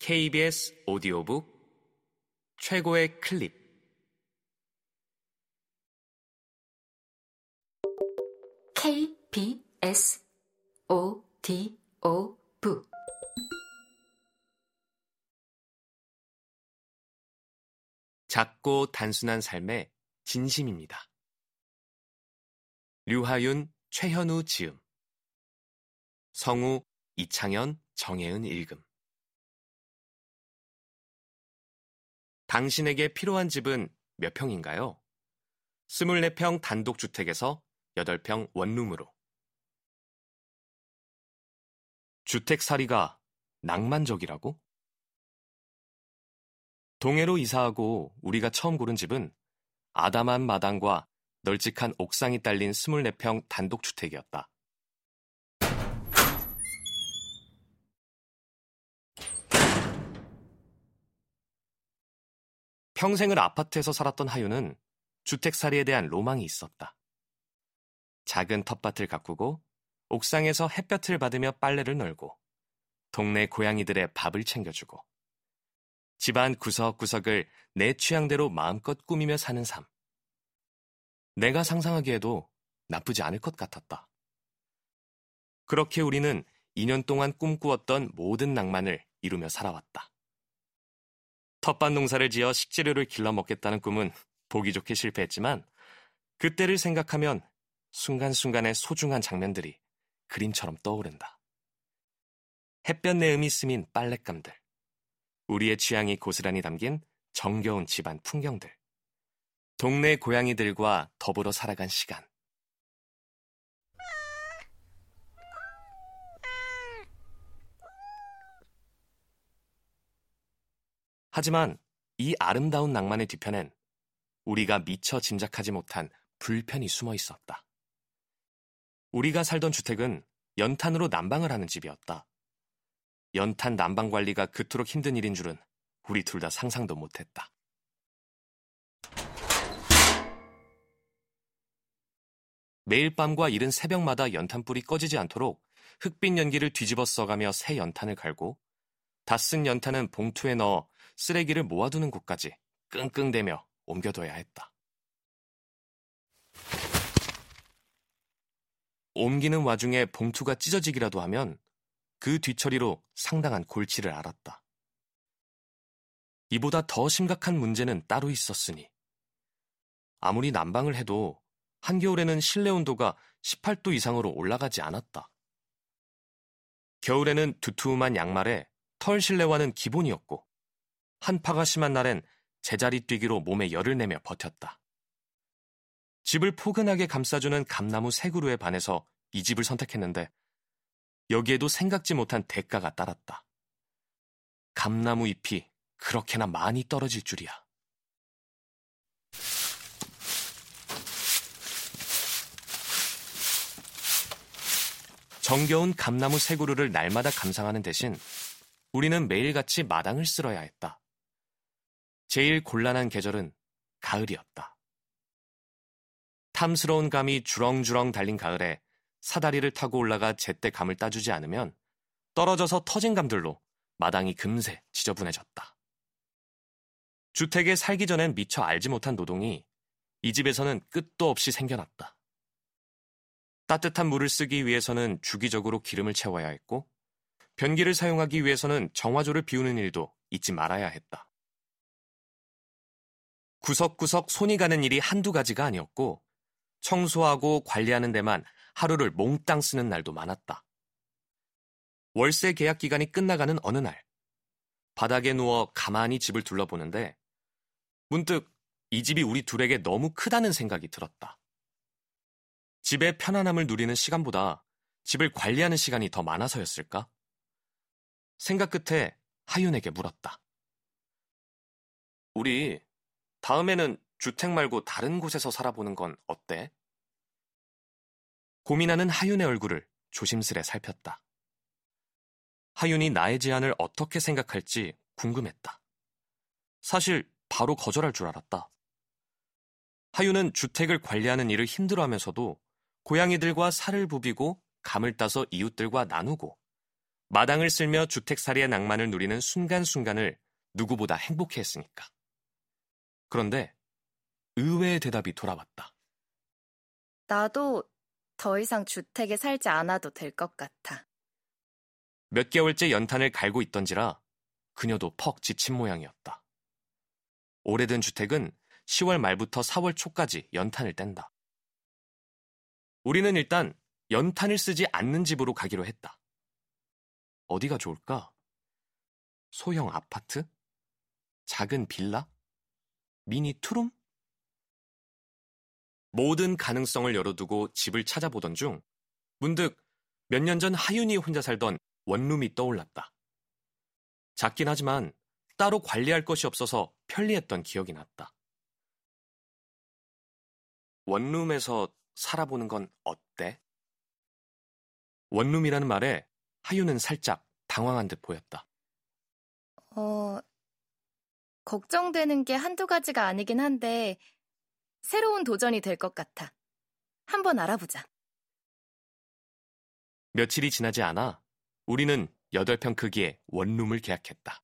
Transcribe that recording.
KBS 오디오북 최고의 클립. KBS 오디오북. 작고 단순한 삶의 진심입니다. 류하윤, 최현우 지음. 성우, 이창현, 정혜은 읽음 당신에게 필요한 집은 몇 평인가요? 24평 단독주택에서 8평 원룸으로. 주택살이가 낭만적이라고? 동해로 이사하고 우리가 처음 고른 집은 아담한 마당과 널찍한 옥상이 딸린 24평 단독주택이었다. 평생을 아파트에서 살았던 하유는 주택살이에 대한 로망이 있었다. 작은 텃밭을 가꾸고 옥상에서 햇볕을 받으며 빨래를 널고 동네 고양이들의 밥을 챙겨주고 집안 구석구석을 내 취향대로 마음껏 꾸미며 사는 삶. 내가 상상하기에도 나쁘지 않을 것 같았다. 그렇게 우리는 2년 동안 꿈꾸었던 모든 낭만을 이루며 살아왔다. 텃밭 농사를 지어 식재료를 길러 먹겠다는 꿈은 보기 좋게 실패했지만 그때를 생각하면 순간순간의 소중한 장면들이 그림처럼 떠오른다. 햇볕 내음이 스민 빨랫감들, 우리의 취향이 고스란히 담긴 정겨운 집안 풍경들, 동네 고양이들과 더불어 살아간 시간. 하지만 이 아름다운 낭만의 뒤편엔 우리가 미처 짐작하지 못한 불편이 숨어 있었다. 우리가 살던 주택은 연탄으로 난방을 하는 집이었다. 연탄 난방 관리가 그토록 힘든 일인 줄은 우리 둘 다 상상도 못했다. 매일 밤과 이른 새벽마다 연탄불이 꺼지지 않도록 흑빛 연기를 뒤집어 써가며 새 연탄을 갈고 다 쓴 연탄은 봉투에 넣어 쓰레기를 모아두는 곳까지 끙끙대며 옮겨둬야 했다. 옮기는 와중에 봉투가 찢어지기라도 하면 그 뒤처리로 상당한 골치를 앓았다. 이보다 더 심각한 문제는 따로 있었으니 아무리 난방을 해도 한겨울에는 실내 온도가 18도 이상으로 올라가지 않았다. 겨울에는 두툼한 양말에 털 실내화는 기본이었고 한파가 심한 날엔 제자리 뛰기로 몸에 열을 내며 버텼다. 집을 포근하게 감싸주는 감나무 새 그루에 반해서 이 집을 선택했는데 여기에도 생각지 못한 대가가 따랐다. 감나무 잎이 그렇게나 많이 떨어질 줄이야. 정겨운 감나무 새 그루를 날마다 감상하는 대신 우리는 매일같이 마당을 쓸어야 했다. 제일 곤란한 계절은 가을이었다. 탐스러운 감이 주렁주렁 달린 가을에 사다리를 타고 올라가 제때 감을 따주지 않으면 떨어져서 터진 감들로 마당이 금세 지저분해졌다. 주택에 살기 전엔 미처 알지 못한 노동이 이 집에서는 끝도 없이 생겨났다. 따뜻한 물을 쓰기 위해서는 주기적으로 기름을 채워야 했고, 변기를 사용하기 위해서는 정화조를 비우는 일도 잊지 말아야 했다. 구석구석 손이 가는 일이 한두 가지가 아니었고 청소하고 관리하는 데만 하루를 몽땅 쓰는 날도 많았다. 월세 계약 기간이 끝나가는 어느 날 바닥에 누워 가만히 집을 둘러보는데 문득 이 집이 우리 둘에게 너무 크다는 생각이 들었다. 집의 편안함을 누리는 시간보다 집을 관리하는 시간이 더 많아서였을까? 생각 끝에 하윤에게 물었다. 우리 다음에는 주택 말고 다른 곳에서 살아보는 건 어때? 고민하는 하윤의 얼굴을 조심스레 살폈다. 하윤이 나의 제안을 어떻게 생각할지 궁금했다. 사실 바로 거절할 줄 알았다. 하윤은 주택을 관리하는 일을 힘들어하면서도 고양이들과 살을 부비고 감을 따서 이웃들과 나누고 마당을 쓸며 주택살이의 낭만을 누리는 순간순간을 누구보다 행복해 했으니까. 그런데 의외의 대답이 돌아왔다. 나도 더 이상 주택에 살지 않아도 될 것 같아. 몇 개월째 연탄을 갈고 있던지라 그녀도 퍽 지친 모양이었다. 오래된 주택은 10월 말부터 4월 초까지 연탄을 뗀다. 우리는 일단 연탄을 쓰지 않는 집으로 가기로 했다. 어디가 좋을까? 소형 아파트? 작은 빌라? 미니 투룸? 모든 가능성을 열어두고 집을 찾아보던 중 문득 몇 년 전 하윤이 혼자 살던 원룸이 떠올랐다. 작긴 하지만 따로 관리할 것이 없어서 편리했던 기억이 났다. 원룸에서 살아보는 건 어때? 원룸이라는 말에 하윤은 살짝 당황한 듯 보였다. 어, 걱정되는 게 한두 가지가 아니긴 한데, 새로운 도전이 될 것 같아. 한번 알아보자. 며칠이 지나지 않아 우리는 8평 크기의 원룸을 계약했다.